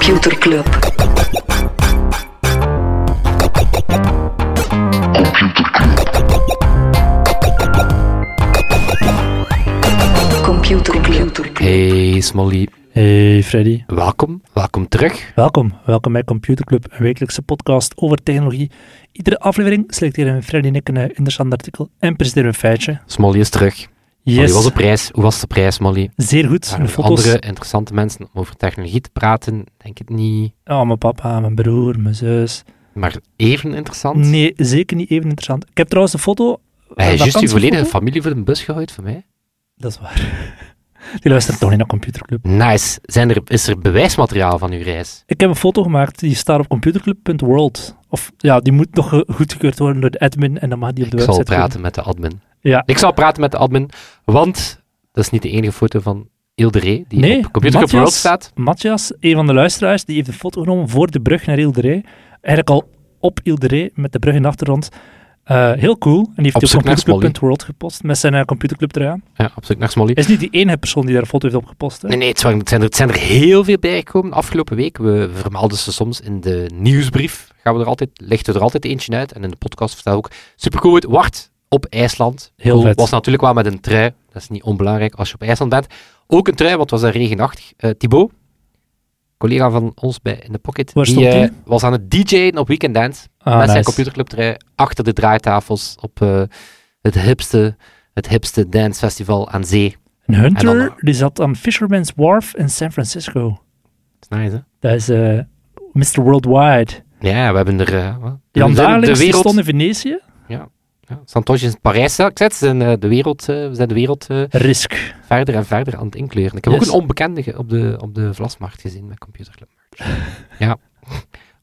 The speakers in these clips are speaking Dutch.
Computer Club. Computer Club. Hey Smolly, Hey Freddy, welkom. Welkom terug. welkom. Welkom bij Computer Club, een wekelijkse podcast over technologie. Iedere aflevering selecteren Freddy en ik een interessant artikel en presenteren we een feitje. Smolly is terug. Yes, was de prijs? Hoe was de prijs, Smolly? zeer goed. Waren De er foto's. andere interessante mensen om over technologie te praten? Denk het niet. Oh, mijn papa, mijn broer, mijn zus. Maar even interessant. Nee, zeker niet even interessant. Ik heb trouwens de foto. Hij een heeft juist uw volledige familie voor de bus gegooid van mij. Dat is waar. Die luistert toch niet naar Computer Club. Nice. Zijn er, is er bewijsmateriaal van uw reis? Ik heb een foto gemaakt, die staat op computerclub.world. Of ja, die moet nog ge- goedgekeurd worden door de admin en dan mag die op de Ik zal website praten met de admin. Ja. Ik zal praten met de admin, want dat is niet de enige foto van Ilderé die Nee, op Computer Club Matthias- World staat. Matthias, een van de luisteraars, die heeft een foto genomen voor de brug naar Ilderé. Eigenlijk al op Ilderé, met de brug in de achtergrond. Eh, heel cool. En die heeft Op op computerclub.world gepost met zijn uh, computerclub trui aan. Ja, op zoek naar Smolly. Is niet die enige persoon die daar een foto heeft opgepost. Hè? Nee, nee, het zijn, er, het zijn er heel veel bijgekomen afgelopen week. We vermelden ze soms in de nieuwsbrief. Gaan we er altijd, lichten we er altijd eentje uit. En in de podcast vertel ik ook. Supercool, het wacht op IJsland. Heel Cool. vet. Was natuurlijk wel met een trui. Dat is niet onbelangrijk als je op IJsland bent. Ook een trui, want het was daar regenachtig. Eh Thibaut, collega van ons bij In The Pocket, Waar die stond eh, die? was aan het DJ'en op Weekend Dance. Ah, met zijn nice. computerclub trui achter de draaitafels op eh, het hipste, het hipste dancefestival aan zee. En En Hunter, dan, die zat aan Fisherman's Wharf in San Francisco. Dat is nice, hè? Dat is eh, Mr. Worldwide. Ja, we hebben er... wat? Jan zijn Darlings, wereld... stond in Venetië. Ja, Santosh is in Parijs ja, ik zei het, ze zijn, eh, de wereld, we zijn de wereld Risk. verder en verder aan het inkleuren. Ik heb Yes. ook een onbekende op de, op de Vlasmarkt gezien met Computerclub ja.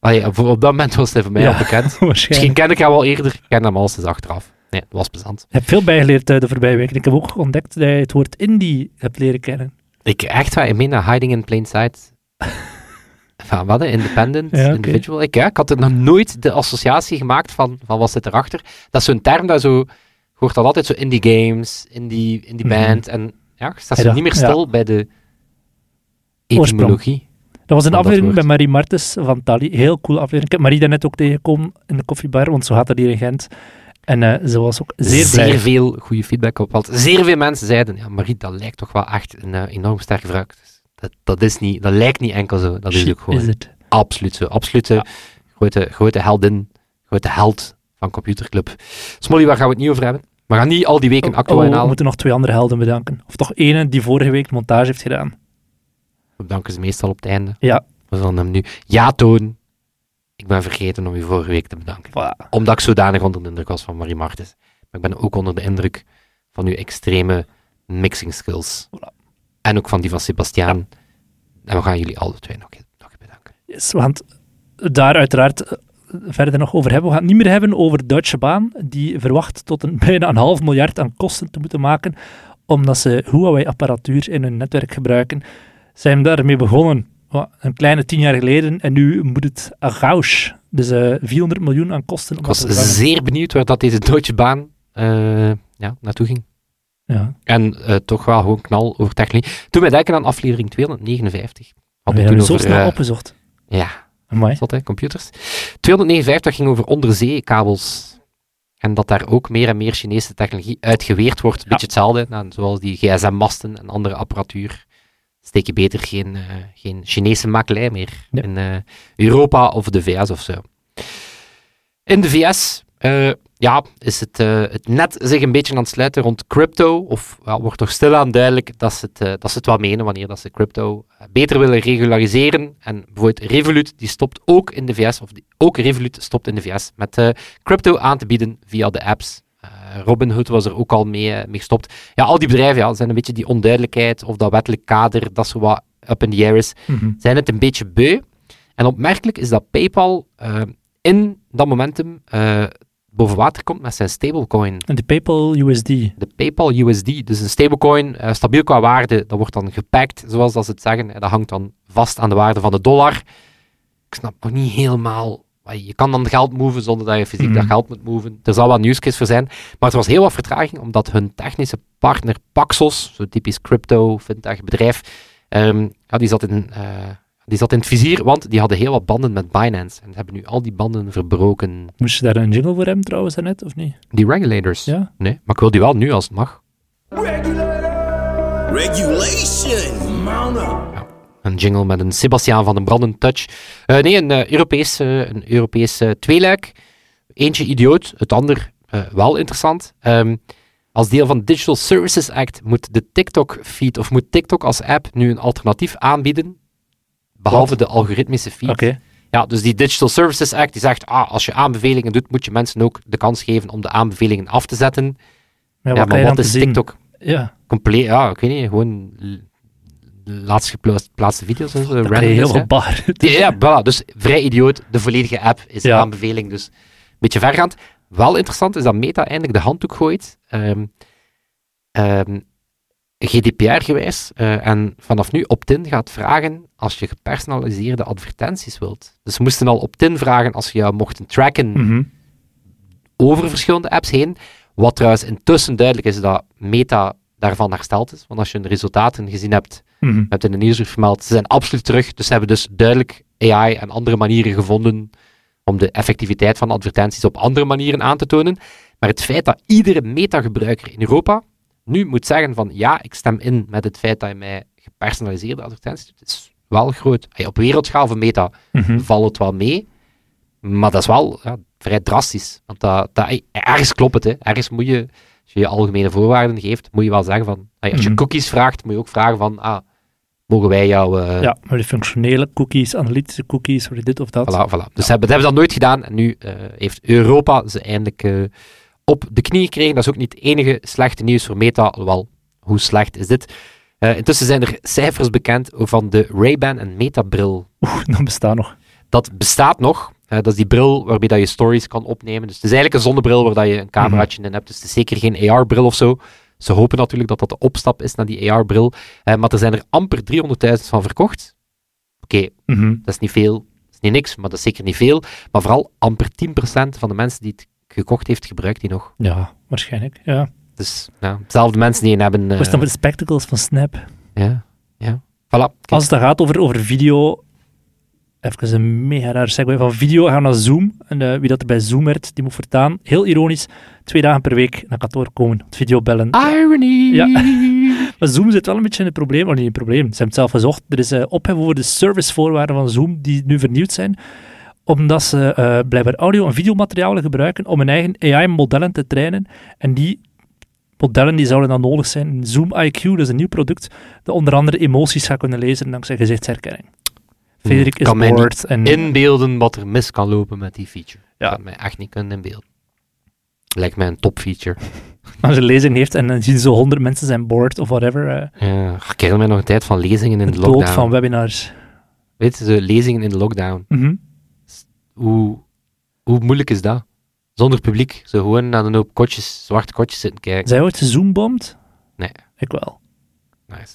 Allee, voor- op dat moment was hij voor mij Ja. al bekend. Misschien ken ik hem wel eerder, ik ken hem al sinds achteraf. Nee, dat was plezant. Ik heb veel bijgeleerd uh, de voorbije weken. Ik heb ook ontdekt dat je het woord indie hebt leren kennen. Ik echt waar, ik meen naar Hiding in Plain Sight. Van wat, independent, Ja, individual. Ik, ja, ik had er nog nooit de associatie gemaakt van, van wat zit erachter. Dat is zo'n term dat zo, hoort dat altijd zo indie games, indie, indie Mhm. band. En ja, staat zo dat- niet meer stil bij de etymologie. Dat was een aflevering bij. Marie Martens van Tali. Heel cool aflevering. Ik heb Marie daarnet ook tegengekomen in de koffiebar, want zo gaat dat hier in Gent. En eh, ze was ook zeer, blij. veel goede feedback op. Want zeer veel mensen zeiden, ja, Marie, dat lijkt toch wel echt een eh, enorm sterke vrouw. Dus Dat, dat, is niet, dat lijkt niet enkel zo. Dat is She ook gewoon is absoluut zo. Absolute grote, grote heldin, grote held van Computerclub. Smolly, waar gaan we het niet over hebben? We gaan niet al die weken Oh, actua oh, we moeten nog twee andere helden bedanken. Of toch ene die vorige week montage heeft gedaan. We bedanken ze meestal op het einde. Ja. We zullen hem nu... Ja, Toon. Ik ben vergeten om u vorige week te bedanken. Voilà. Omdat ik zodanig onder de indruk was van Marie Martens. Maar ik ben ook onder de indruk van uw extreme mixing skills. Voilà. En ook van die van Sebastiaan. En we gaan jullie alle twee nog, nog bedanken. Yes, het daar uiteraard eh, verder nog over hebben. We gaan het niet meer hebben over Deutsche Bahn, die verwacht tot een, bijna een half miljard aan kosten te moeten maken, omdat ze Huawei-apparatuur in hun netwerk gebruiken. Zijn daarmee begonnen een kleine tien jaar geleden en nu moet het een gauche. Dus eh 400 miljoen aan kosten. Ik was zeer benieuwd waar dat deze Deutsche Baan eh, ja, naartoe ging. Ja. En eh, toch wel gewoon knal over technologie. Toen wij denken aan aflevering 259. We Hadden hebben toen zo over, snel opgezocht. ja, hè, computers. 259 ging over onderzeekabels. En dat daar ook meer en meer Chinese technologie uitgeweerd wordt. Beetje hetzelfde, nou, zoals die gsm-masten en andere apparatuur. Steek je beter geen, eh, geen Chinese makelij meer Ja. in eh, Europa of de VS of zo. In de VS eh, ja, is het, het net zich een beetje aan het sluiten rond crypto. Of wordt toch stilaan duidelijk dat ze, het, dat ze het wel menen wanneer dat ze crypto beter willen regulariseren. En bijvoorbeeld Revolut, die stopt ook in de VS, of die, ook Revolut stopt in de VS met crypto aan te bieden via de apps. Eh, Robinhood was er ook al mee, eh, mee gestopt. Ja, al die bedrijven ja, zijn een beetje die onduidelijkheid of dat wettelijk kader, dat zo wat up in the air is Mhm. zijn het een beetje beu. En opmerkelijk is dat PayPal eh, in dat momentum boven water komt met zijn stablecoin. En de PayPal USD. De PayPal USD, dus een stablecoin, stabiel qua waarde, dat wordt dan gepakt, zoals dat ze het zeggen. En dat hangt dan vast aan de waarde van de dollar. Ik snap nog niet helemaal... Je kan dan geld moven zonder dat je fysiek Mhm. dat geld moet moven. Er zal wel nieuwsjes voor zijn. Maar er was heel wat vertraging, omdat hun technische partner Paxos, zo'n typisch crypto, fintech bedrijf, ehm, ja, die zat in... eh, Die zat in het vizier, want die hadden heel wat banden met Binance. En hebben nu al die banden verbroken. Moest je daar een jingle voor hebben trouwens daarnet, of niet? Die regulators. Ja? Nee, maar ik wil die wel nu als het mag. Regulation. Mount up. Een jingle met een Sebastiaan van den Branden touch. Eh, nee, een uh, Europees, uh, een Europees tweeluik. Eentje idioot, het ander wel interessant. Um, als deel van de Digital Services Act moet de TikTok-feed, of moet TikTok als app nu een alternatief aanbieden, behalve Wat? de algoritmische feed. Ja, dus die Digital Services Act die zegt, ah, als je aanbevelingen doet, moet je mensen ook de kans geven om de aanbevelingen af te zetten. Ja, maar wat is zien? TikTok? Ja, Compleet, ja, ik weet niet, gewoon laatst geplaatste video's je heel is. Ja, voilà, dus vrij idioot. De volledige app is Ja. aanbeveling, dus een beetje vergaand. Wel interessant is dat Meta eindelijk de handdoek gooit. Ehm, ehm, GDPR-gewijs. eh, en vanaf nu opt-in gaat vragen als je gepersonaliseerde advertenties wilt. Dus ze moesten al opt-in vragen als je jou mochten tracken Mhm. over verschillende apps heen. Wat trouwens intussen duidelijk is dat Meta daarvan hersteld is. Want als je de resultaten gezien hebt, Mhm. je hebt in de nieuwsbrief vermeld, ze zijn absoluut terug. Dus ze hebben dus duidelijk AI en andere manieren gevonden om de effectiviteit van advertenties op andere manieren aan te tonen. Maar het feit dat iedere meta-gebruiker in Europa nu moet zeggen van ja, ik stem in met het feit dat je mij gepersonaliseerde advertenties doet, is wel groot. Hey, op wereldschaal van meta Mhm. valt het wel mee, maar dat is wel ja, vrij drastisch. Want dat, dat, ergens klopt het, hè. ergens moet je, als je je algemene voorwaarden geeft, moet je wel zeggen van, hey, als je Mhm. cookies vraagt, moet je ook vragen van, ah, mogen wij jou... eh, Ja, maar de functionele cookies, analytische cookies, voor dit of dat. Voilà, voilà. Dus hebben, dat hebben ze dan nooit gedaan. En nu eh, heeft Europa ze eindelijk eh, op de knie gekregen. Dat is ook niet het enige slechte nieuws voor Meta. Alhoewel, hoe slecht is dit? Intussen zijn er cijfers bekend van de Ray-Ban en Meta-bril. Oeh, dat bestaat nog. Dat bestaat nog. Dat is die bril waarmee dat je stories kan opnemen. Dus het is eigenlijk een zonnebril waar dat je een cameraatje in hebt. Dus het is zeker geen AR-bril of zo. Ze hopen natuurlijk dat dat de opstap is naar die AR-bril. Eh, maar er zijn er amper 300.000 van verkocht. Oké, Mhm. dat is niet veel, dat is niet niks, maar dat is zeker niet veel. Maar vooral amper 10% van de mensen die het gekocht heeft, gebruikt die nog. Ja, waarschijnlijk. Ja. Dus ja, dezelfde mensen die een hebben. eh, Hoe is dat met de spectacles van Snap? ja, ja. Voilà. Kijk, Als het dan gaat over, over video, even een mega raar segue van video gaan naar Zoom. En eh, wie dat er bij Zoom werd, die moet voortaan, heel ironisch, twee dagen per week naar kantoor komen, het videobellen. Irony! Ja. Maar Zoom zit wel een beetje in het probleem, of niet in het probleem, ze hebben het zelf gezocht. Er is eh ophef over de servicevoorwaarden van Zoom, die nu vernieuwd zijn, omdat ze eh, blijkbaar audio- en videomaterialen gebruiken om hun eigen AI-modellen te trainen. En die modellen die zouden dan nodig zijn in Zoom IQ, dat is een nieuw product, dat onder andere emoties gaat kunnen lezen dankzij gezichtsherkenning. Frederik is kan mij bored en Inbeelden wat er mis kan lopen met die feature. Ja. Kan mij echt niet kunnen inbeelden. Lijkt mij een topfeature. als je lezing heeft en dan zien zo honderd mensen zijn bored of whatever, eh, Ja, ik herinner mij nog een tijd van lezingen in de de dood lockdown. van webinars. Weet je, lezingen in de lockdown. Mhm. Hoe, hoe moeilijk is dat? Zonder publiek, zo gewoon naar een hoop kotjes, zwarte kotjes zitten kijken. Zij ooit gezoombomd? Nee. Ik wel. Nice.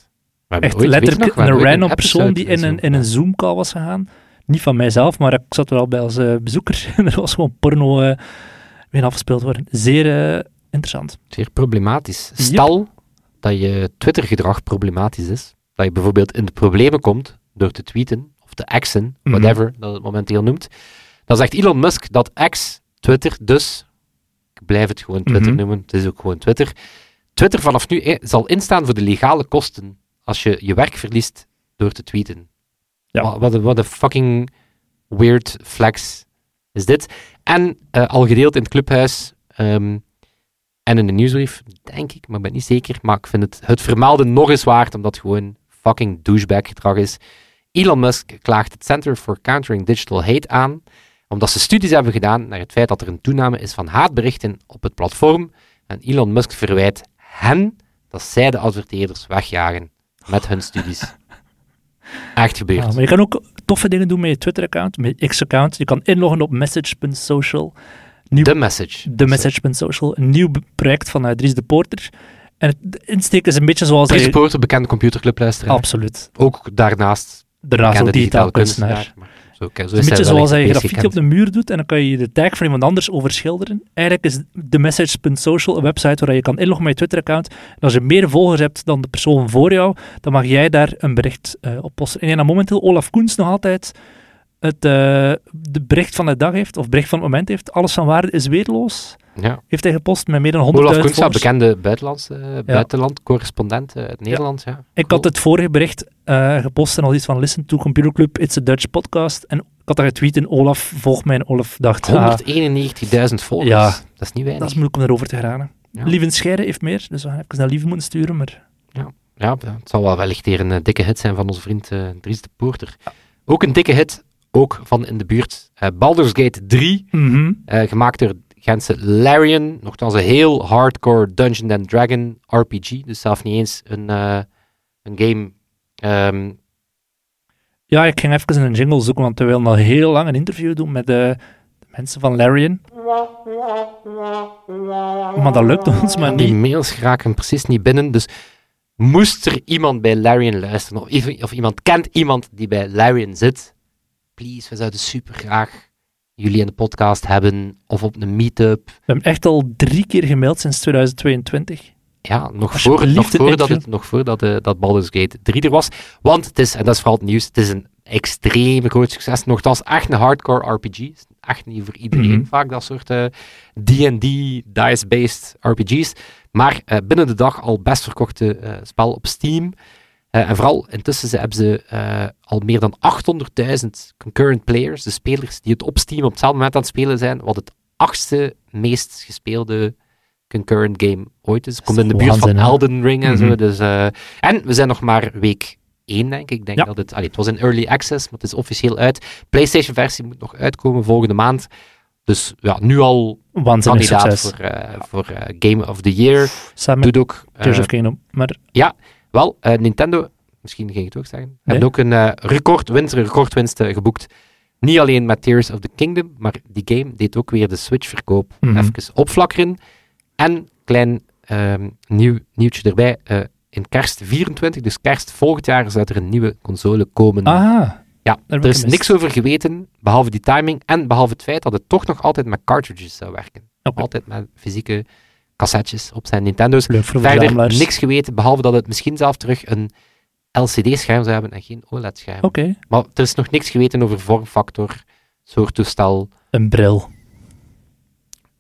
Echt ooit- letterlijk nog, een random persoon die in een, in een Zoom-call was gegaan. Niet van mijzelf, maar ik zat wel bij als eh, bezoeker. er was gewoon porno eh weer afgespeeld worden. Zeer eh, interessant. Zeer problematisch. Yep. Stel dat je Twitter-gedrag problematisch is, dat je bijvoorbeeld in de problemen komt door te tweeten, of te xen, Mhm. whatever dat het momenteel noemt, dan zegt Elon Musk dat X, Twitter, dus, ik blijf het gewoon Twitter Mhm. noemen, het is ook gewoon Twitter, Twitter vanaf nu zal instaan voor de legale kosten als je je werk verliest door te tweeten. Ja. Wat een wat een fucking weird flex is dit. En eh, al gedeeld in het clubhuis ehm, en in de nieuwsbrief, denk ik, maar ik ben niet zeker. Maar ik vind het, het vermelden nog eens waard, omdat het gewoon fucking douchebag gedrag is. Elon Musk klaagt het Center for Countering Digital Hate aan, omdat ze studies hebben gedaan naar het feit dat er een toename is van haatberichten op het platform. En Elon Musk verwijt hen dat zij de adverteerders wegjagen met hun studies. Echt gebeurd. Ja, maar je kan ook toffe dingen doen met je Twitter-account, met je X-account. Je kan inloggen op message.social. De message. de message.social. Een nieuw project van uh, Dries de Porter. En het insteek is een beetje zoals... Dries de Poorter, bekende computerclubluisteraar. Absoluut. Ook daarnaast Daarna zo bekende digitaal kunstenaar. Zo is een beetje zoals je graffiti op de muur doet en dan kan je de tag van iemand anders overschilderen. Eigenlijk is themessage.social een website waar je kan inloggen met je Twitter-account. En als je meer volgers hebt dan de persoon voor jou, dan mag jij daar een bericht eh, op posten. En dan momenteel Olaf Koens nog altijd het eh, de bericht van de dag heeft, of bericht van het moment heeft. Alles van waarde is weerloos. Ja. Heeft hij gepost met meer dan 100.000 Olaf Koenstra, bekende buitenlandse, eh, buitenland-correspondent eh, uit Nederland. Ja. Ik had het vorige bericht eh, gepost en al iets van Listen to Computer Club, It's a Dutch podcast. En ik had daar getweet en Olaf volgt mij en Olaf dacht, ah, 191.000 volgers. Ja. Dat is niet weinig. dat is moeilijk om erover te geraken. Ja. Lieven Scheire heeft meer, dus we gaan even naar Lieven moeten sturen, maar... Ja, het zal wel wellicht weer een eh, dikke hit zijn van onze vriend Dries de Poorter. Ook een dikke hit, ook van in de buurt. Baldur's Gate 3, Mhm. gemaakt door Gentse Larian. Nogthans een heel hardcore Dungeon and Dragon RPG. Dus zelf niet eens een, eh, een game... ehm, Ja, ik ging even een jingle zoeken, want we willen al heel lang een interview doen met de, de mensen van Larian. Maar dat lukt ons maar die niet. mails geraken precies niet binnen. Dus moest er iemand bij Larian luisteren, of, of iemand kent iemand die bij Larian zit, please, we zouden super graag jullie in de podcast hebben, of op een meetup. We hebben echt al drie keer gemaild sinds 2022. Ja, nog, voor, nog voordat, het, nog voordat eh, dat Baldur's Gate 3 er was. Want het is, en dat is vooral het nieuws, het is een extreem groot succes. Nogthans, echt een hardcore RPG. Echt niet voor iedereen Mhm. vaak, dat soort eh, D&D, dice-based RPG's. Maar eh, binnen de dag al best verkochte spel op Steam. Eh, en vooral, intussen ze- hebben ze eh, al meer dan 800.000 concurrent players, de spelers die het op Steam op hetzelfde moment aan het spelen zijn, wat het achtste meest gespeelde concurrent game ooit is. Komt in de buurt van? Elden Ring en zo. Mhm. Dus, eh, en we zijn nog maar week 1, denk ik. Ik denk Ja. dat het, allee, het was in early access, maar het is officieel uit. PlayStation-versie moet nog uitkomen volgende maand. Dus ja, nu al Waanzinnig kandidaat succes. voor, voor Game of the Year. Samen Doet ook... Tears of Kingdom. Maar wel, eh, Nintendo, misschien ging je het ook zeggen, Nee. hebben ook een eh, recordwinst, een recordwinst eh, geboekt. Niet alleen met Tears of the Kingdom, maar die game deed ook weer de Switch-verkoop Mhm. even opflakkeren. En, klein ehm, nieuw, nieuwtje erbij, in kerst 24, dus kerst volgend jaar, zou er een nieuwe console komen. ah, ja, er ik is niks over geweten, behalve die timing en behalve het feit dat het toch nog altijd met cartridges zou werken. Altijd met fysieke cassettes op zijn Nintendo's. Verder niks geweten, behalve dat het misschien zelf terug een LCD-scherm zou hebben en geen OLED-scherm. Oké, Maar er is nog niks geweten over vormfactor, soort toestel. een bril.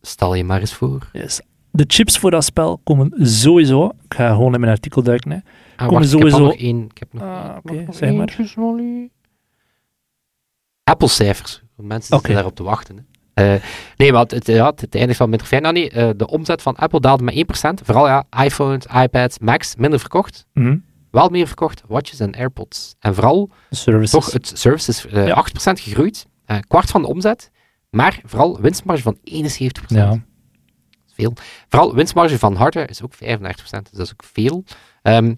Stel je maar eens voor. Yes. De chips voor dat spel komen sowieso. Ik ga gewoon in mijn artikel duiken. Hè. Ah, Komen wacht, ik heb sowieso- er nog één. Ik heb nog, Ah, nog zeg maar. eentje, sorry. Apple-cijfers. Mensen zitten Oké. daarop te wachten. Hè. Eh, nee, maar het, het, ja, het, het eindigt wel minder fijn. Nou, nee, eh, de omzet van Apple daalde met 1%. Vooral ja, iPhones, iPads, Macs, minder verkocht. Mhm. Wel meer verkocht, watches en AirPods. En vooral Services. Toch, het service is eh, Ja. 8% gegroeid, eh, kwart van de omzet, maar vooral winstmarge van 71%. Ja. Dat is veel. Vooral winstmarge van hardware is ook 35%, dus dat is ook veel. Ehm,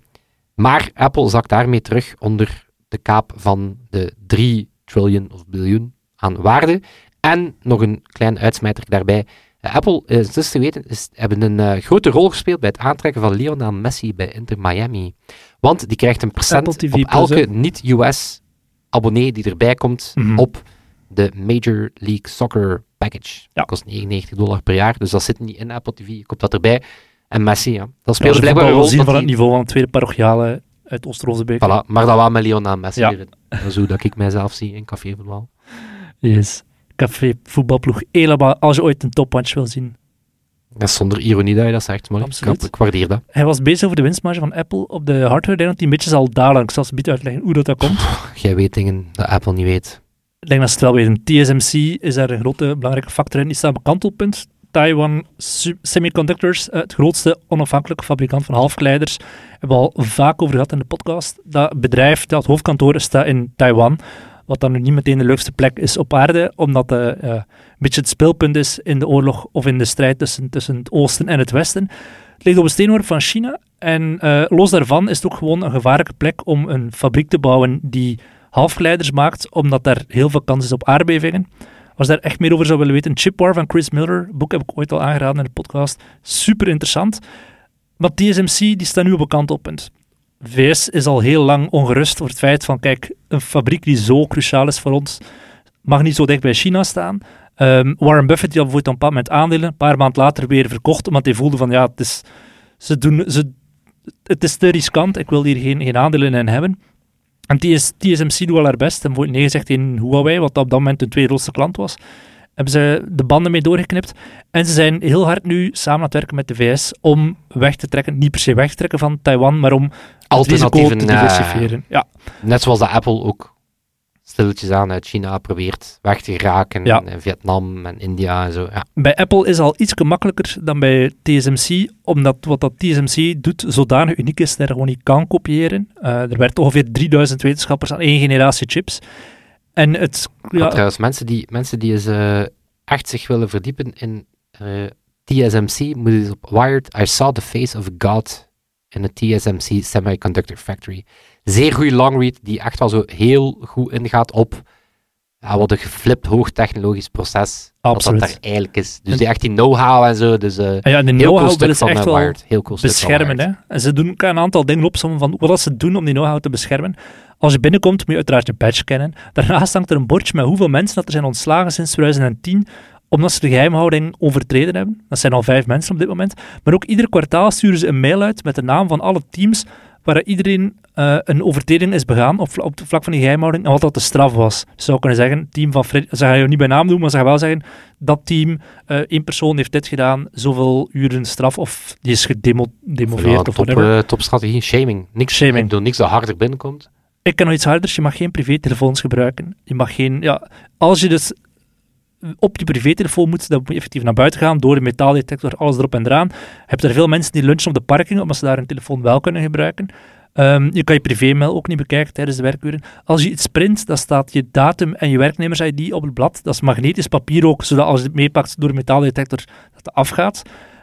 maar Apple zakt daarmee terug onder de kaap van de 3 triljoen of biljoen aan waarde. En nog een klein uitsmijter daarbij. Eh, Apple, eh, is te weten, is, hebben een eh, grote rol gespeeld bij het aantrekken van Lionel Messi bij Inter Miami. Want die krijgt een percent op Plus, elke niet-US abonnee die erbij komt Mhm. op de Major League Soccer package. Ja. Dat kost 99 dollar per jaar, dus dat zit niet in Apple TV. Je koopt dat erbij. En Messi, ja. Dat Als speelde je blijkbaar een rol. zien van het niveau van de tweede parochiale uit Oost-Rozenbeek. Voilà, maar dat wel met Lionel Messi Ja. erin. Dat is hoe dat ik mijzelf zie in Café Voetbal. Yes. Café voetbalploeg helemaal, als je ooit een topmatch wil zien. Is zonder ironie dat je dat zegt, maar ik, Absoluut. ik waardeer dat. Hij was bezig over de winstmarge van Apple op de hardware. Die een beetje zal dalen. Ik zal ze een beetje uitleggen hoe dat, dat komt. Jij weet dingen dat Apple niet weet. Ik denk dat ze het wel weten. TSMC is daar een grote belangrijke factor in. Die staat op kantelpunt. Taiwan Semiconductors, eh, het grootste onafhankelijke fabrikant van halfgeleiders, hebben we al vaak over gehad in de podcast. Dat bedrijf, dat hoofdkantoor, staat in Taiwan. Wat dan nu niet meteen de leukste plek is op aarde, omdat het eh, een beetje het speelpunt is in de oorlog of in de strijd tussen, tussen het oosten en het westen. Het ligt op een steenworp van China. En eh, los daarvan is het ook gewoon een gevaarlijke plek om een fabriek te bouwen die halfgeleiders maakt, omdat daar heel veel kans is op aardbevingen. Als je daar echt meer over zou willen weten, Chip War van Chris Miller, boek heb ik ooit al aangeraden in de podcast, super interessant. Maar TSMC die staat nu op een kantelpunt. VS is al heel lang ongerust over het feit van, kijk, een fabriek die zo cruciaal is voor ons, mag niet zo dicht bij China staan. Ehm, Warren Buffett die had bijvoorbeeld een moment aandelen, een paar maanden later weer verkocht, omdat hij voelde van ja, het is, ze doen, ze, het is te riskant, ik wil hier geen, geen aandelen in hebben. En TS, TSMC doet al haar best, en wordt neergezegd in Huawei, wat op dat moment hun tweede grootste klant was hebben ze de banden mee doorgeknipt. En ze zijn heel hard nu samen aan het werken met de VS om weg te trekken, niet per se weg te trekken van Taiwan, maar om risico te Alternatieven, eh, diversifiëren. Ja, Net zoals dat Apple ook stilletjes aan uit China probeert weg te geraken. Ja. En Vietnam en India en zo. Ja. bij Apple is al iets gemakkelijker dan bij TSMC, omdat wat dat TSMC doet zodanig uniek is dat je gewoon niet kan kopiëren. Eh, er werd ongeveer 3000 wetenschappers aan één generatie chips. En het, Maar trouwens, mensen die, mensen die eens, eh, echt zich willen verdiepen in eh, TSMC, moeten eens op Wired. I saw the face of God in a TSMC semiconductor factory. Zeer goede longread, die echt wel zo heel goed ingaat op ja, wat een geflipt hoogtechnologisch proces. Absoluut. Wat dat daar eigenlijk is. Dus die echt die know-how en zo. Dus ah ja, de know-how willen ze echt wel. Heel cool beschermen. Hè? En ze doen ook een aantal dingen opzommen van wat ze doen om die know-how te beschermen. Als je binnenkomt, moet je uiteraard je badge kennen. Daarnaast hangt er een bordje met hoeveel mensen dat er zijn ontslagen sinds 2010 omdat ze de geheimhouding overtreden hebben. Dat zijn al vijf mensen op dit moment. Maar ook ieder kwartaal sturen ze een mail uit met de naam van alle teams waar iedereen eh, een overtreding is begaan op, op het vlak van die geheimhouding en wat dat de straf was. Dus zou kunnen zeggen, team van Fred, ze gaan je niet bij naam doen, maar ze gaan wel zeggen, dat team, eh één persoon heeft dit gedaan, zoveel uren straf, of die is gedemoveerd Ja, of top, whatever. eh, topstrategie, shaming. Niks, Shaming. Ik doe niks dat harder binnenkomt. Ik ken nog iets harders. Je mag geen privételefoons gebruiken. Je mag geen... Ja, als je dus op je privételefoon moet, dan moet je effectief naar buiten gaan, door de metaaldetector, alles erop en eraan. Je hebt er veel mensen die lunchen op de parking, omdat ze daar hun telefoon wel kunnen gebruiken. Ehm, je kan je privémail ook niet bekijken tijdens de werkuren. Als je iets print, dan staat je datum en je werknemers-ID op het blad. Dat is magnetisch papier ook, zodat als je het meepakt door de metaaldetector, dat het afgaat.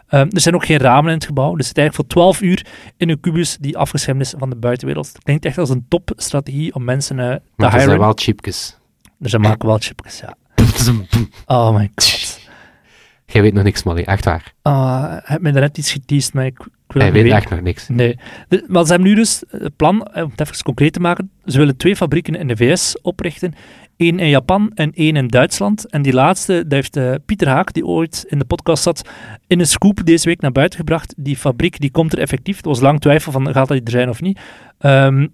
Ehm, er zijn ook geen ramen in het gebouw. Dus het is eigenlijk voor 12 uur in een kubus die afgeschermd is van de buitenwereld. Het klinkt echt als een topstrategie om mensen eh, te Maar ze hiren. zijn wel cheapjes. Dus ze maken wel chipjes, ja. Oh my god. Jij weet nog niks, Molly. Echt waar. Ah, heb me daarnet iets geteased, maar ik, het weet echt nog niks. Nee. De- maar ze hebben nu dus het plan, eh, om het even concreet te maken, ze willen twee fabrieken in de VS oprichten. Eén in Japan en één in Duitsland. En die laatste, dat heeft eh, Pieter Haak, die ooit in de podcast zat, in een scoop deze week naar buiten gebracht. Die fabriek die komt er effectief. Er was lang twijfel van, gaat dat er zijn of niet? Ehm,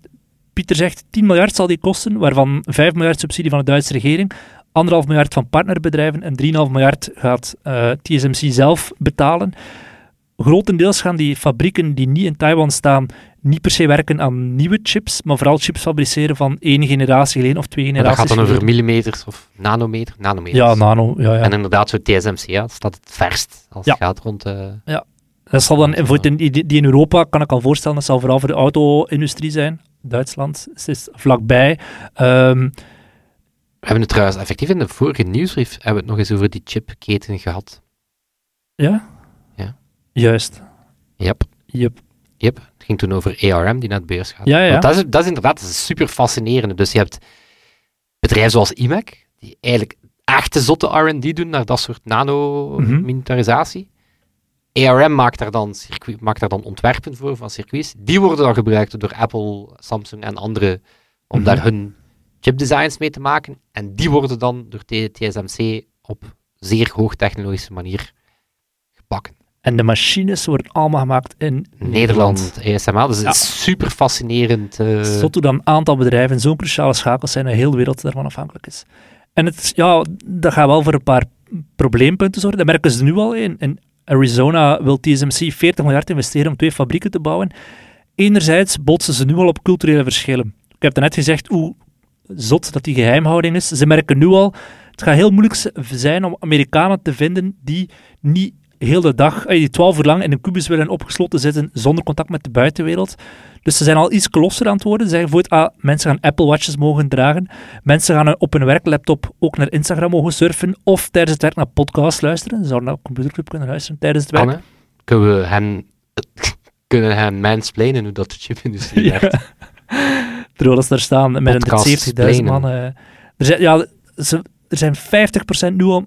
Pieter zegt, 10 miljard zal die kosten, waarvan 5 miljard subsidie van de Duitse regering, 1,5 miljard van partnerbedrijven en 3,5 miljard gaat eh, TSMC zelf betalen. Grotendeels gaan die fabrieken die niet in Taiwan staan, niet per se werken aan nieuwe chips, maar vooral chips fabriceren van één generatie geleden of twee Maar dat generaties gaat dan over millimeters of nanometer? Nanometers. Ja, nano. Ja, ja. En inderdaad, zo TSMC, ja, staat het verst als Ja. het gaat rond... eh, Dat zal dan, voor die, die in Europa, kan ik al voorstellen, dat zal vooral voor de auto-industrie zijn. Duitsland is- is vlakbij. Ehm, We hebben het trouwens effectief in de vorige nieuwsbrief hebben we het nog eens over die chipketen gehad. ja? Juist. Yep. Yep. Yep. Het ging toen over ARM die naar de beurs gaat. Ja, ja. Want dat, is, dat is inderdaad dat is super fascinerend. Dus je hebt bedrijven zoals IMEC, die eigenlijk echte zotte R&D doen naar dat soort Mhm. nano-miniaturisatie. ARM maakt daar, dan circuit, maakt daar dan ontwerpen voor van circuits. Die worden dan gebruikt door Apple, Samsung en anderen om Mhm. daar hun chipdesigns mee te maken. En die worden dan door TSMC op zeer hoogtechnologische manier gebakken. En de machines worden allemaal gemaakt in Nederland, ASML. Dus Ja. het is super fascinerend. eh, Tot hoe dan een aantal bedrijven zo'n cruciale schakels zijn en heel de wereld daarvan afhankelijk is. En het, ja, dat gaat wel voor een paar probleempunten zorgen. Dat merken ze nu al in. In Arizona wil TSMC 40 miljard investeren om twee fabrieken te bouwen. Enerzijds botsen ze nu al op culturele verschillen. Ik heb net gezegd hoe zot dat die geheimhouding is. Ze merken nu al, het gaat heel moeilijk zijn om Amerikanen te vinden die niet heel de dag, eh, die 12 uur lang in een kubus willen opgesloten zitten zonder contact met de buitenwereld. Dus ze zijn al iets klosser aan het worden. Ze zeggen bijvoorbeeld, ah, mensen gaan Apple Watches mogen dragen. Mensen gaan op hun werklaptop ook naar Instagram mogen surfen. Of tijdens het werk naar podcasts luisteren. Ze zouden naar Computerclub kunnen luisteren tijdens het werk. Kunnen we hen, kunnen hen mansplainen hoe dat de chipindustrie werkt? Terwijl ze daar staan met een Podcast 70.000 man. er zijn, ja, ze, er zijn 50% nu al,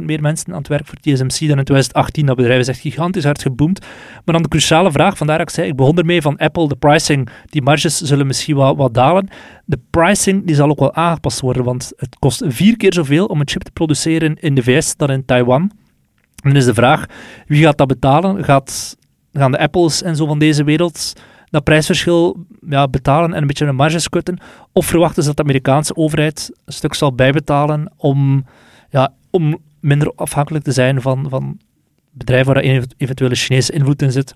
50% meer mensen aan het werk voor TSMC dan in 2018. Dat bedrijf is echt gigantisch hard geboomd. Maar dan de cruciale vraag, vandaar dat ik zei, ik begon ermee van Apple, de pricing, die marges zullen misschien wat, wat dalen. De pricing die zal ook wel aangepast worden, want het kost vier keer zoveel om een chip te produceren in de VS dan in Taiwan. En dan is de vraag, wie gaat dat betalen? Gaat, gaan de Apples en zo van deze wereld dat prijsverschil ja, betalen en een beetje een marges kutten? Of verwachten ze dat de Amerikaanse overheid een stuk zal bijbetalen om, ja, om minder afhankelijk te zijn van, van bedrijven waar ev- eventuele Chinese invloed in zit?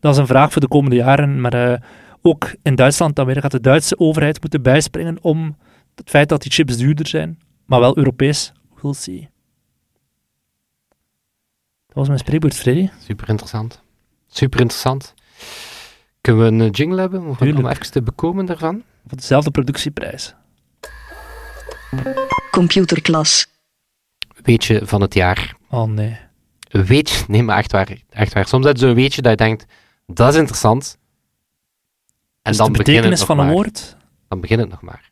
Dat is een vraag voor de komende jaren, maar eh, ook in Duitsland dan weer gaat de Duitse overheid moeten bijspringen om het feit dat die chips duurder zijn, maar wel Europees, we'll see. Dat was mijn spreekwoord, Freddy. Super interessant. Super interessant. Kunnen we een eh, jingle hebben om, even te bekomen daarvan? Voor dezelfde productieprijs. Computerklas. Weetje van het jaar. Oh nee. Een weetje, nee, maar echt waar. Echt waar. Soms heb je zo'n weetje dat je denkt, dat is interessant. En Is dan de het betekenis nog van een maar. woord? Dan begint het nog maar.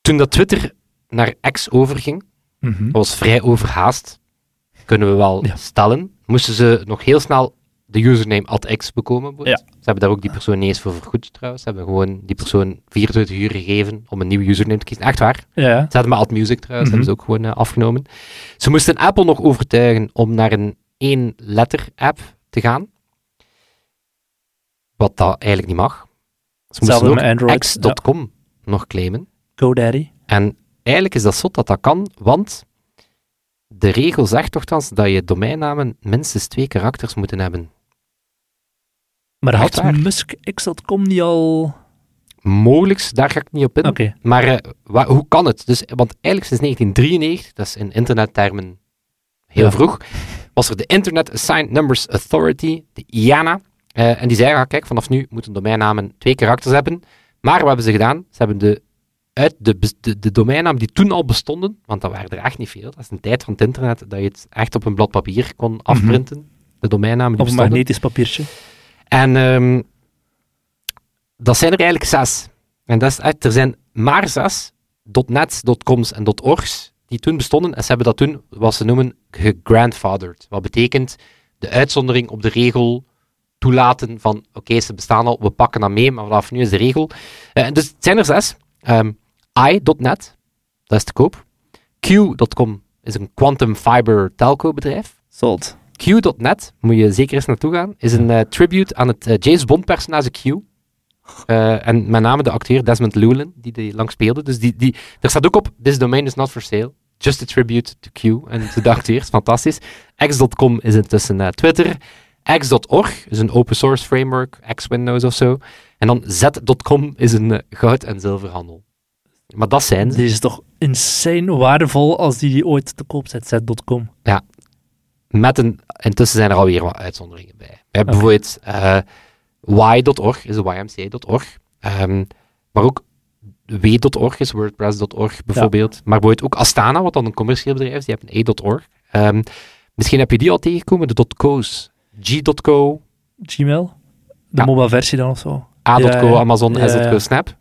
Toen dat Twitter naar X overging, dat was vrij overhaast, kunnen we wel Ja. stellen, moesten ze nog heel snel de username at X bekomen. Ja. Ze hebben daar ook die persoon niet eens voor vergoed trouwens. Ze hebben gewoon die persoon 24 uur gegeven om een nieuw username te kiezen. Echt waar. Ja, ja. Ze hadden maar Alt Music trouwens, Mhm. hebben ze ook gewoon eh, afgenomen. Ze moesten Apple nog overtuigen om naar een één letter app te gaan. Wat dat eigenlijk niet mag. Ze moesten ook Android, X.com nog claimen. GoDaddy. En eigenlijk is dat zot dat dat kan, want de regel zegt toch dat je domeinnamen minstens twee karakters moeten hebben. Maar had? Musk X.com niet al... Mogelijk, daar ga ik niet op in. Maar eh, wa- hoe kan het? Dus, want eigenlijk sinds 1993, dat is in internettermen heel Ja. vroeg, was er de Internet Assigned Numbers Authority, de IANA. eh, en die zei, ah, kijk, vanaf nu moeten domeinnamen twee karakters hebben. Maar wat hebben ze gedaan? Ze hebben de, uit de, de, de domeinnamen die toen al bestonden, want dat waren er echt niet veel, dat is een tijd van het internet dat je het echt op een blad papier kon afprinten, de domeinnamen die Op een magnetisch papiertje. En ehm, dat zijn er eigenlijk zes. En dat is er zijn maar zes .nets, .coms en .orgs die toen bestonden. En ze hebben dat toen, wat ze noemen, gegrandfathered. Wat betekent de uitzondering op de regel toelaten van, oké, ze bestaan al, we pakken dat mee, maar vanaf nu is de regel. Eh, dus het zijn er zes. Ehm, I.net, dat is te koop. Q.com is een quantum fiber telco bedrijf. Sold. Q.net, moet je zeker eens naartoe gaan, is een eh, tribute aan het eh, James Bond personage Q. Eh, en met name de acteur Desmond Llewellyn, die die lang speelde. Dus die, die, daar staat ook op, this domain is not for sale. Just a tribute to Q en to de acteur, is fantastisch. X.com is intussen Twitter. X.org is een open source framework, X-Windows of zo. En dan Z.com is een goud- en zilverhandel. Maar dat zijn ze. Die is toch insane waardevol als die die ooit te koop zet, zet.com. Met een, intussen zijn er alweer wat uitzonderingen bij. Hebben Oké. bijvoorbeeld eh, y.org, is ymca.org. Ehm, maar ook w.org is wordpress.org bijvoorbeeld. Maar bijvoorbeeld ook Astana, wat dan een commercieel bedrijf is, die heeft een e.org. Ehm, misschien heb je die al tegengekomen, de .co's. G.co, Gmail? De Ja. mobile versie dan of zo? A.co, Ja. Amazon, S.co. Snap.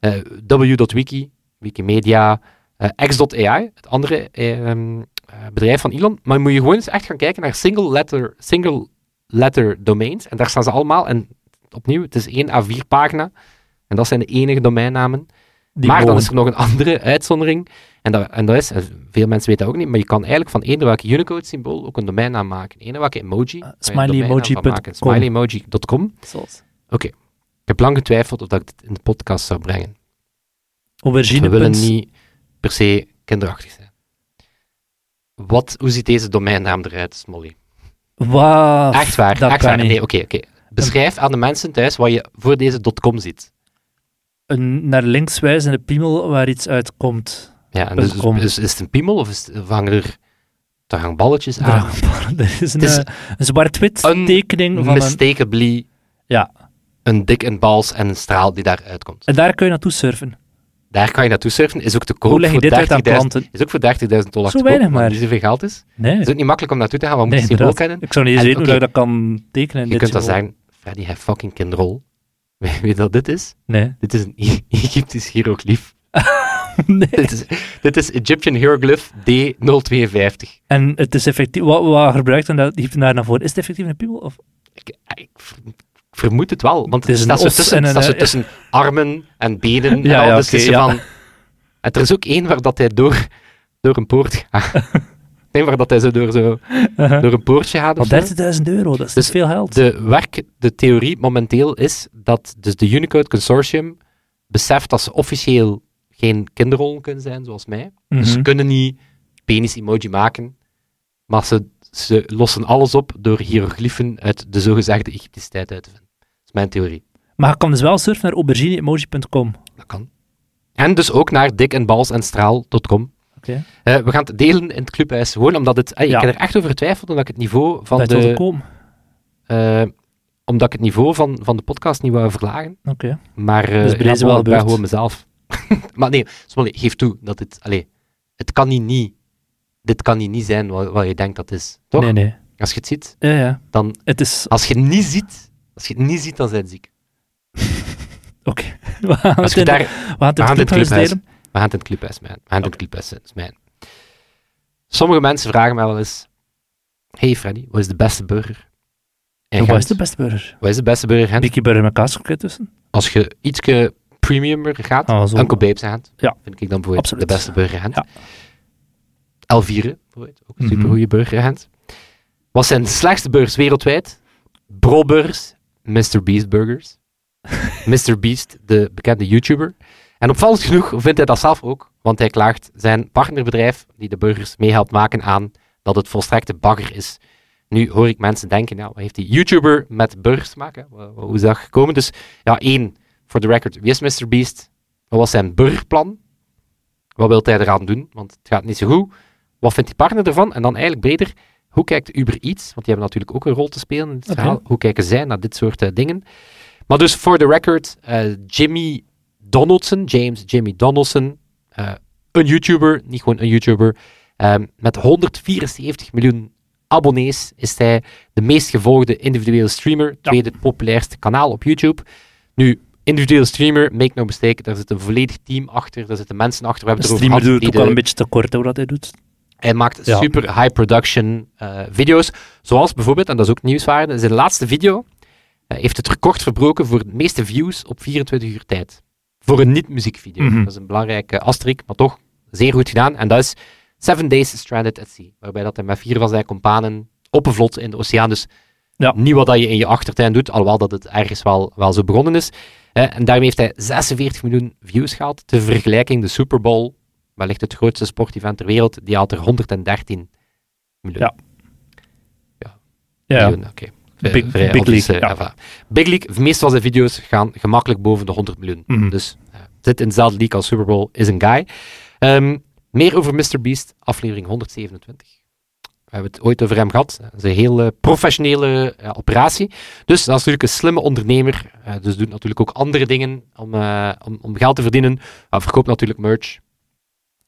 eh, w.wiki, Wikimedia, eh, X.ai, het andere eh, ehm, eh, bedrijf van Elon. Maar moet je gewoon eens echt gaan kijken naar single letter, single letter domains. En daar staan ze allemaal. En opnieuw, het is één A4 pagina. En dat zijn de enige domeinnamen. Die maar dan is er nog een andere uitzondering. En dat, en dat is, en veel mensen weten dat ook niet, maar je kan eigenlijk van eender welke Unicode-symbool ook een domeinnaam maken. Eender welke emoji. domeinnaam van smileyemoji.com. Sold. Ik heb lang getwijfeld of dat ik dit in de podcast zou brengen. Aubergine. We willen niet per se kinderachtig zijn. Wat, hoe ziet deze domeinnaam eruit, Smolly? Wat? Echt waar, dat echt waar. Nee, oké, oké. Beschrijf aan de mensen thuis wat je voor deze .com ziet. Een naar links wijzende piemel waar iets uitkomt. Ja, en dus, .com. is, het een piemel of, is het, of hangen er, er hangen balletjes aan? Er is een, is eh, een zwart-wit een tekening van een... Ja, een dik en bals en een straal die daar uitkomt. en daar kun je naartoe surfen. Daar kan je naartoe surfen. Is ook te koop Hoe leg je voor dit uit aan 30.000 klanten? Is ook voor 30.000 dollar Zo weinig maar. niet zoveel geld is. Nee, is ook niet makkelijk om naartoe te gaan, want we nee moeten het symbool kennen. Ik zou niet eens En, weten hoe oké. dat kan tekenen. Je dit kunt dan zeggen, Freddy, have fucking kindrol. Weet je wat dit is? Nee. Dit is een E- Egyptisch hieroglyf. nee. dit, is, dit is Egyptian Hieroglyph D052. En het is effectief, wat, wat gebruikt dan dat, daar naar voren? Is het effectief een piemel? Of? Ik vermoed het wel, want Het is een staat zo tussen, en een, zo eh, tussen armen en benen. en Ja, al, ja, dus zo ja. van... En er is ook één waar dat hij door, door een poort gaat. Eén waar dat hij zo door, zo, door een poortje gaat. of Maar zo. 30.000 euro, dat is Dus veel geld. De werk, de theorie momenteel is dat dus de Unicode Consortium beseft dat ze officieel geen kinderrollen kunnen zijn, zoals mij. Dus ze Mhm. kunnen niet penis-emoji maken, maar ze, ze lossen alles op door hieroglyphen uit de zogezegde Egyptische tijd uit te vinden. Mijn theorie. Maar je kan dus wel surfen naar aubergineemoji.com. Dat kan. En dus ook naar dikendbalsenstraal.com. Oké. Eh, we gaan het delen in het clubhuis, gewoon omdat het... eh, Ja. Ik heb er echt over getwijfeld, omdat ik het niveau van Dat je wilde de... komen. eh, omdat ik het niveau van, van de podcast niet wou verlagen. Oké. Maar eh Dus bij wel bon, ik ben gebeurd. gewoon mezelf. maar nee, Smolly, geef toe dat het... Allee, het kan niet, niet... Dit kan niet, niet zijn wat, wat je denkt dat is. Toch? Nee, nee. Als je het ziet, Ja, ja. dan... Het is... Als je het niet ziet, als je het niet ziet, dan zijn ziek. Oké. We gaan Als het daar... we gaan het we gaan het clubhuis delen. We gaan het in het clubhuis, man. We gaan het in het clubhuis zijn, dat is mijn. Sommige mensen vragen mij wel eens... Hey Freddy, wat is de beste burger? in Wat is de beste burger? Wat is de beste burger in Gent? Bikkie burger met kaaskrokket tussen? Als je ietske premiumer gaat, Ah, zo. Uncle Babes Ja. vind ik dan bijvoorbeeld Absoluut. de beste burger in Gent. Ja. Elvire, bijvoorbeeld, ook een supergoeie burger in Gent. Wat zijn de slechtste burgers wereldwijd? Bro-burgers, Mr. Beast burgers. Mr. Beast, de bekende YouTuber. En opvallend genoeg vindt hij dat zelf ook, want hij klaagt zijn partnerbedrijf, die de burgers mee helpt maken, aan dat het volstrekte bagger is. Nu hoor ik mensen denken, nou, wat heeft die YouTuber met burgers te maken? Hoe is dat gekomen? Dus ja, één, voor de record, wie is Mr. Beast? Wat was zijn burgerplan? Wat wil hij eraan doen? Want het gaat niet zo goed. Wat vindt die partner ervan? En dan eigenlijk breder, hoe kijkt Uber Eats? Want die hebben natuurlijk ook een rol te spelen in het verhaal. Hoe kijken zij naar dit soort eh, dingen? Maar dus, voor de record, eh, Jimmy Donaldson, James Jimmy Donaldson, eh, een YouTuber, niet gewoon een YouTuber, ehm, met 174 miljoen abonnees is hij de meest gevolgde individuele streamer, tweede populairste kanaal op YouTube. Nu, individuele streamer, make no mistake, daar zit een volledig team achter, daar zitten mensen achter. We hebben streamer erover doet ook de- een beetje te kort hoe dat hij doet. Hij maakt Ja. super high production eh, video's. Zoals bijvoorbeeld, en dat is ook nieuwswaarde, zijn laatste video eh, heeft het record verbroken voor de meeste views op 24 uur tijd. Voor een niet-muziekvideo. Mhm. Dat is een belangrijke asterik, maar toch zeer goed gedaan. En dat is Seven Days Stranded at Sea. Waarbij dat hij met vier van zijn companen op een vlot in de oceaan. Dus Ja. niet wat dat je in je achtertuin doet, alhoewel dat het ergens wel, wel zo begonnen is. Eh, en daarmee heeft hij 46 miljoen views gehaald. Ter vergelijking, de Super Bowl, wellicht het grootste sportevent ter wereld, die had er 113 miljoen. Ja. Ja, miljoen, oké. Big- League, ja. Big League, van zijn video's gaan gemakkelijk boven de 100 miljoen. Mhm. Dus eh, zit in dezelfde league als Super Bowl, is een guy. Ehm, meer over Mr. Beast, aflevering 127. We hebben het ooit over hem gehad. Dat is een heel professionele eh, operatie. Dus dat is natuurlijk een slimme ondernemer. eh, dus doet natuurlijk ook andere dingen om, eh, om, om geld te verdienen. Hij verkoopt natuurlijk merch.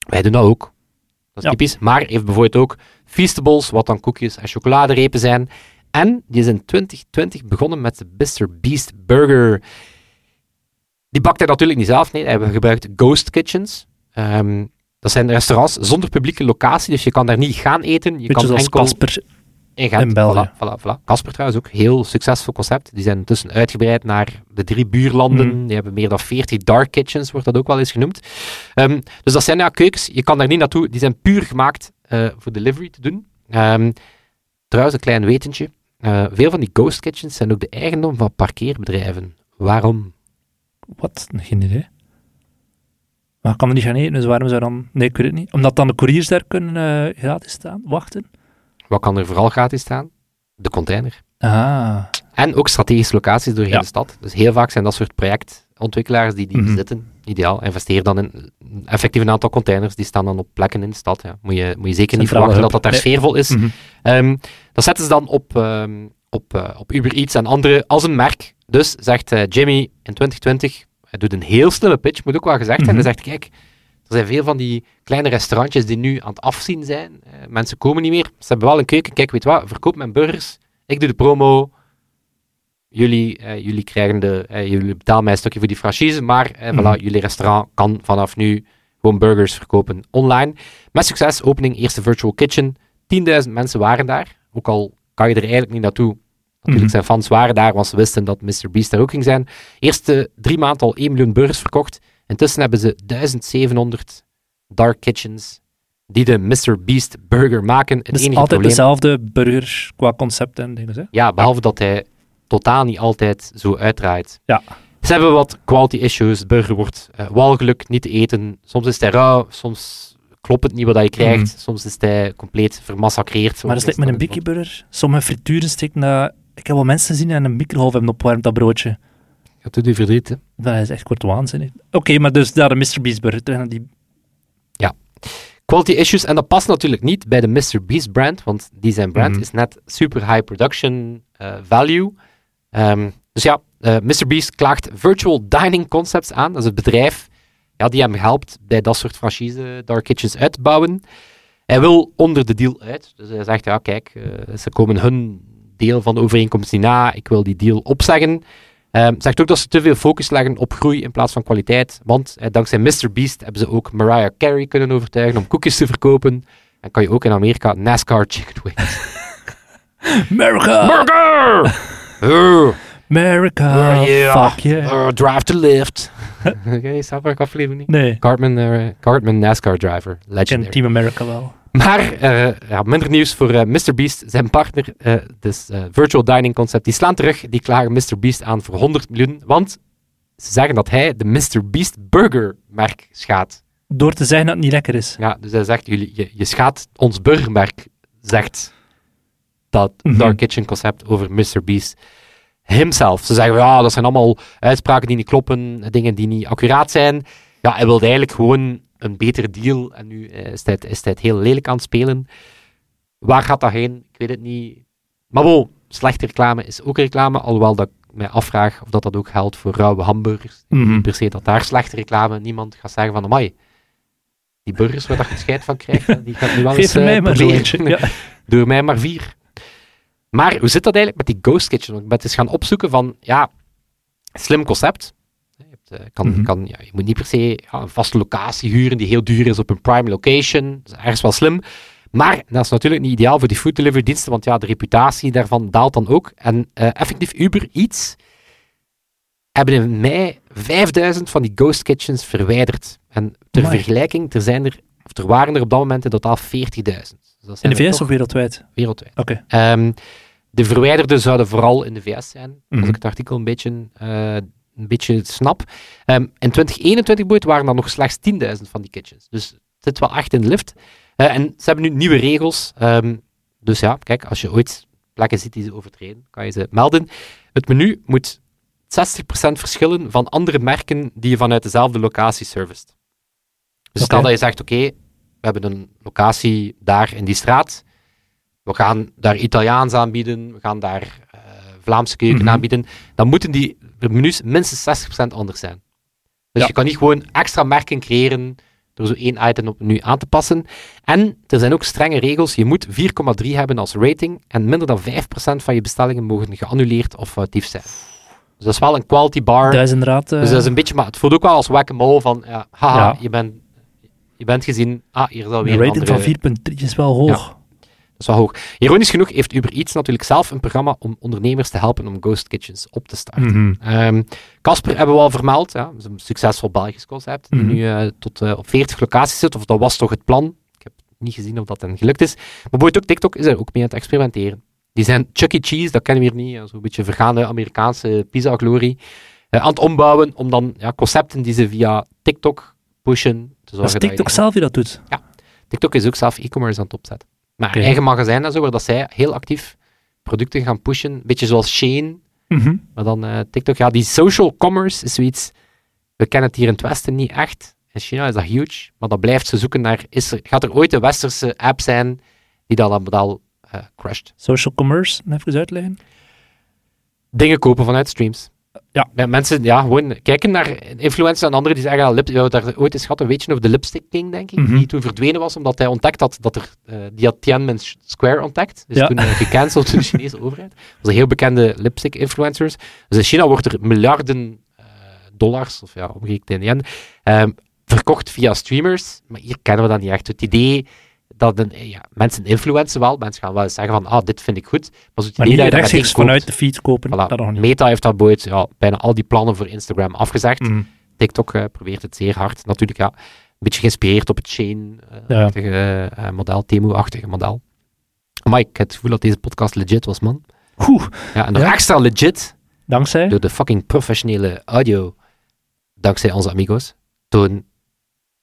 Wij doen dat ook. Dat is Ja. typisch. Maar heeft bijvoorbeeld ook Feastables, wat dan koekjes en chocoladerepen zijn. En die is in 2020 begonnen met de Mr. Beast Burger. Die bakt hij natuurlijk niet zelf, nee. Hij gebruikt ghost kitchens. Ehm, dat zijn restaurants zonder publieke locatie, dus je kan daar niet gaan eten. Je Beetje kan zoals enkel Casper. In Gent. in België. Voilà, voilà. Casper trouwens ook, heel succesvol concept. Die zijn intussen uitgebreid naar de drie buurlanden. Mhm. Die hebben meer dan 40 dark kitchens, wordt dat ook wel eens genoemd. Ehm, dus dat zijn ja keukens, je kan daar niet naartoe. Die zijn puur gemaakt eh, voor delivery te doen. Ehm, trouwens, een klein wetentje. Eh, veel van die ghost kitchens zijn ook de eigendom van parkeerbedrijven. Waarom? Wat? Geen idee. Maar ik kan er niet gaan eten, dus waarom zou dan... Nee, ik weet het niet. Omdat dan de couriers daar kunnen eh, gratis staan, wachten. Wat kan er vooral gratis staan? De container. Ah. En ook strategische locaties door heel Ja. de stad. Dus heel vaak zijn dat soort projectontwikkelaars die die Mhm. bezitten. Ideaal. Investeer dan in effectief een aantal containers. Die staan dan op plekken in de stad. Ja. Moet, je, moet je zeker niet verwachten hub. dat dat daar sfeervol is. Ehm, dat zetten ze dan op, ehm, op, eh, op Uber Eats en andere als een merk. Dus zegt eh, Jimmy in 2020, hij doet een heel snelle pitch, moet ook wel gezegd zijn. Mhm. Hij zegt, kijk, er zijn veel van die kleine restaurantjes die nu aan het afzien zijn. Eh, mensen komen niet meer. Ze hebben wel een keuken. Kijk, weet wat, verkoop mijn burgers. Ik doe de promo. Jullie, eh, jullie, krijgen de, eh, jullie betalen mij een stukje voor die franchise, maar eh, Mhm. voilà, jullie restaurant kan vanaf nu gewoon burgers verkopen online. Met succes, opening, eerste virtual kitchen. 10.000 mensen waren daar. Ook al kan je er eigenlijk niet naartoe. Natuurlijk, Mhm. zijn fans waren daar, want ze wisten dat Mr. Beast daar ook ging zijn. Eerste drie maanden al 1 miljoen burgers verkocht. Intussen hebben ze 1700 dark kitchens die de Mr. Beast burger maken. Het Het is enige altijd probleem... dezelfde burgers qua concept en dingen. Hè? Ja, behalve dat hij totaal niet altijd zo uitdraait. Ja. Ze hebben wat quality issues. De burger wordt eh, walgelijk niet te eten. Soms is hij rauw, soms klopt het niet wat je krijgt. Soms is hij compleet vermassacreerd. Maar dat is met een Biggie burger. Sommige frituren steken. Ik heb wel mensen gezien die aan een microgolf hebben opwarmd, dat broodje. Dat doet u verdriet? Dat is echt kort waanzinnig. Oké, maar dus daar de Mr. Beast burger. Terug naar die... Quality issues, en dat past natuurlijk niet bij de Mr. Beast brand, want die zijn brand Mhm. is net super high production eh, value. Ehm, dus ja, eh, Mr. Beast klaagt Virtual Dining Concepts aan. Dat is het bedrijf ja, die hem helpt bij dat soort franchise dark kitchens uit te bouwen. Hij wil onder de deal uit. Dus hij zegt, ja kijk, eh, ze komen hun deel van de overeenkomst niet na. Ik wil die deal opzeggen. Ehm zegt ook dat ze te veel focus leggen op groei in plaats van kwaliteit. Want eh, dankzij Mr. Beast hebben ze ook Mariah Carey kunnen overtuigen om koekjes te verkopen. En kan je ook in Amerika NASCAR chicken wings. America! Oh, America! yeah. Fuck yeah. Uh, drive to lift. Oké, aflevering niet? Nee, Cartman, eh, Cartman NASCAR driver. ik ken Legendary. Team America wel. Maar eh, ja, minder nieuws voor eh, Mr. Beast. Zijn partner, eh dus Virtual Dining Concept, die slaan terug. Die klagen Mr. Beast aan voor 100 miljoen. Want ze zeggen dat hij de Mr. Beast Burger merk schaadt. Door te zeggen dat het niet lekker is. Ja, dus hij zegt, jullie, je, je schaadt ons burgermerk, zegt dat Mhm. Dark Kitchen concept over Mr. Beast himself. Ze zeggen, ja, dat zijn allemaal uitspraken die niet kloppen, dingen die niet accuraat zijn. Ja, hij wilde eigenlijk gewoon een betere deal en nu eh, is hij, het- is hij het heel lelijk aan het spelen. Waar gaat dat heen? Ik weet het niet. Maar wel, slechte reclame is ook reclame, alhoewel dat ik mij afvraag of dat, dat ook geldt voor rauwe hamburgers. Mhm. Per se dat daar slechte reclame, niemand gaat zeggen van, amai, die burgers waar dat je scheid van krijgt, die gaat nu wel eens mij eh, maar proberen. Ja. Door mij maar vier. Maar hoe zit dat eigenlijk met die Ghost Kitchen? Want ik ben eens gaan opzoeken van, ja, slim concept. Eh, kan, Mhm. kan, ja, je moet niet per se ja, een vaste locatie huren die heel duur is op een prime location. Dat is ergens wel slim. Maar dat is natuurlijk niet ideaal voor die food delivery diensten, want ja, de reputatie daarvan daalt dan ook. En eh, effectief Uber Eats hebben in mei 5000 van die ghost kitchens verwijderd. En ter Amai. vergelijking, er, zijn er, of er waren er op dat moment in totaal 40.000. Dus dat In de VS of wereldwijd? wereldwijd. Oké. Ehm, de verwijderde zouden vooral in de VS zijn, Mhm. als ik het artikel een beetje, eh, een beetje snap. Ehm, in 2021 boeit waren er nog slechts 10.000 van die kitchens. Dus het zit wel echt in de lift. Eh, en ze hebben nu nieuwe regels. Ehm, dus ja, kijk, als je ooit plekken ziet die ze overtreden, kan je ze melden. Het menu moet 60% verschillen van andere merken die je vanuit dezelfde locatie serviced. Dus stel Oké. dat je zegt, oké, we hebben een locatie daar in die straat. We gaan daar Italiaans aanbieden, we gaan daar eh, Vlaamse keuken Mhm. aanbieden. Dan moeten die menus minstens 60% anders zijn. Dus Ja. je kan niet gewoon extra merken creëren door zo één item op menu aan te passen. En er zijn ook strenge regels. Je moet 4,3 hebben als rating en minder dan 5% van je bestellingen mogen geannuleerd of foutief zijn. Dus dat is wel een quality bar. Dat is inderdaad... eh, Dus dat is een beetje, maar het voelt ook wel als whack-a-mole van, ja, haha, Ja. Je, bent, je bent gezien, ah, hier is alweer een een rating andere... van 4.3 is wel hoog. Dat is wel hoog. Ironisch genoeg heeft Uber Eats natuurlijk zelf een programma om ondernemers te helpen om ghost kitchens op te starten. Mhm. Ehm, Casper hebben we al vermeld. Ja. Dat is een succesvol Belgisch concept. Die Mhm. nu eh, tot eh, op 40 locaties zit. Of dat was toch het plan. Ik heb niet gezien of dat dan gelukt is. Maar bijvoorbeeld ook TikTok is er ook mee aan het experimenteren. Die zijn Chuck E. Cheese, dat kennen we hier niet. ja, Zo'n beetje vergaande Amerikaanse pizza-glorie. eh, aan het ombouwen om dan ja, concepten die ze via TikTok pushen. Te Dat is zorgen TikTok je, zelf die dat doet. TikTok is ook zelf e-commerce aan het opzetten. Maar eigen magazijn en zo, waar dat zij heel actief producten gaan pushen. Een beetje zoals Shane, Mhm. maar dan eh, TikTok. Ja, die social commerce is zoiets. We kennen het hier in het Westen niet echt. In China is dat huge, maar dat blijft ze zoeken naar. Is er, gaat er ooit een westerse app zijn die dat model eh crasht? Social commerce, even uitleggen. Dingen kopen vanuit streams. Ja. mensen ja, gewoon kijken naar influencers en anderen die zeggen, ja, lip, daar ooit eens gehad een weetje over de Lipstick King, denk ik, Mhm. die toen verdwenen was omdat hij ontdekt had dat er, eh, die had Tiananmen Square ontdekt, dus Ja. toen uh, gecanceld door de Chinese overheid. Dat was een heel bekende lipstick influencers. Dus in China wordt er miljarden eh, dollars, of ja, omgekeerd in yen, ehm, verkocht via streamers, maar hier kennen we dat niet echt. Het idee dat een, ja, mensen influencen wel, mensen gaan wel eens zeggen van, ah, dit vind ik goed, maar zo Maar niet dat rechtstreeks vanuit de feed kopen, Voilà. dat nog niet. Meta heeft dat ooit ja, bijna al die plannen voor Instagram afgezegd. Mhm. TikTok eh, probeert het zeer hard. Natuurlijk, ja, een beetje geïnspireerd op het Chain-achtige eh, model, Temu-achtige model. Maar ik heb het gevoel dat deze podcast legit was, man. Oeh, Ja, en nog Ja. extra legit dankzij. door de fucking professionele audio, dankzij onze amigos, Toon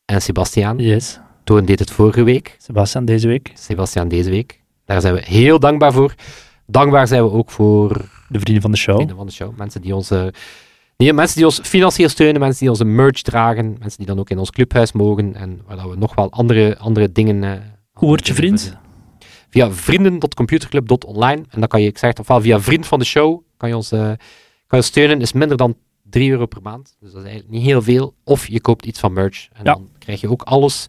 en Sebastiaan. Yes. Toon deed het vorige week, Sebastian deze week. Sebastiaan deze week. Daar zijn we heel dankbaar voor. Dankbaar zijn we ook voor De vrienden van de show. vrienden van de show. Mensen die ons, eh, die, mensen die ons financieel steunen, mensen die onze merch dragen, mensen die dan ook in ons clubhuis mogen en waar we nog wel andere, andere dingen... eh, Hoe word je vriend? Via vrienden.computerclub.online en dan kan je, ik zeg het ofwel via vriend van de show, kan je ons, eh, kan je ons steunen, is minder dan 3 euro per maand. Dus dat is eigenlijk niet heel veel. Of je koopt iets van merch en Ja. dan krijg je ook alles.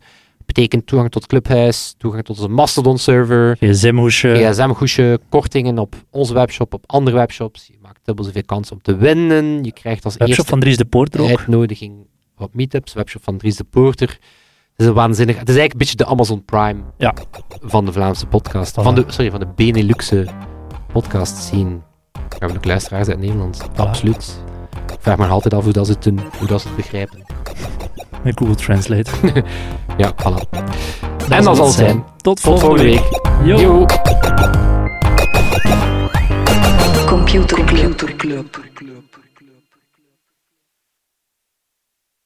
Betekent toegang tot clubhuis, toegang tot onze Mastodon-server, GSM-hoesje. gsm-goesje, kortingen op onze webshop, op andere webshops. Je maakt dubbel zoveel kans om te winnen. Je krijgt als Webshop eerste van Dries de Poorter ook. uitnodiging op meetups. Webshop van Dries de Poorter. Het is een waanzinnig... Het is eigenlijk een beetje de Amazon Prime Ja. van de Vlaamse podcast. Van de, sorry, van de Beneluxe podcast scene. We hebben ook luisteraars uit Nederland. Absoluut. Ik vraag me altijd af hoe dat ze het doen, hoe dat ze het begrijpen met Google Translate. ja, voilà. Dat en dat zal zijn. Tot volgende, week. week. Yo. Computer Club.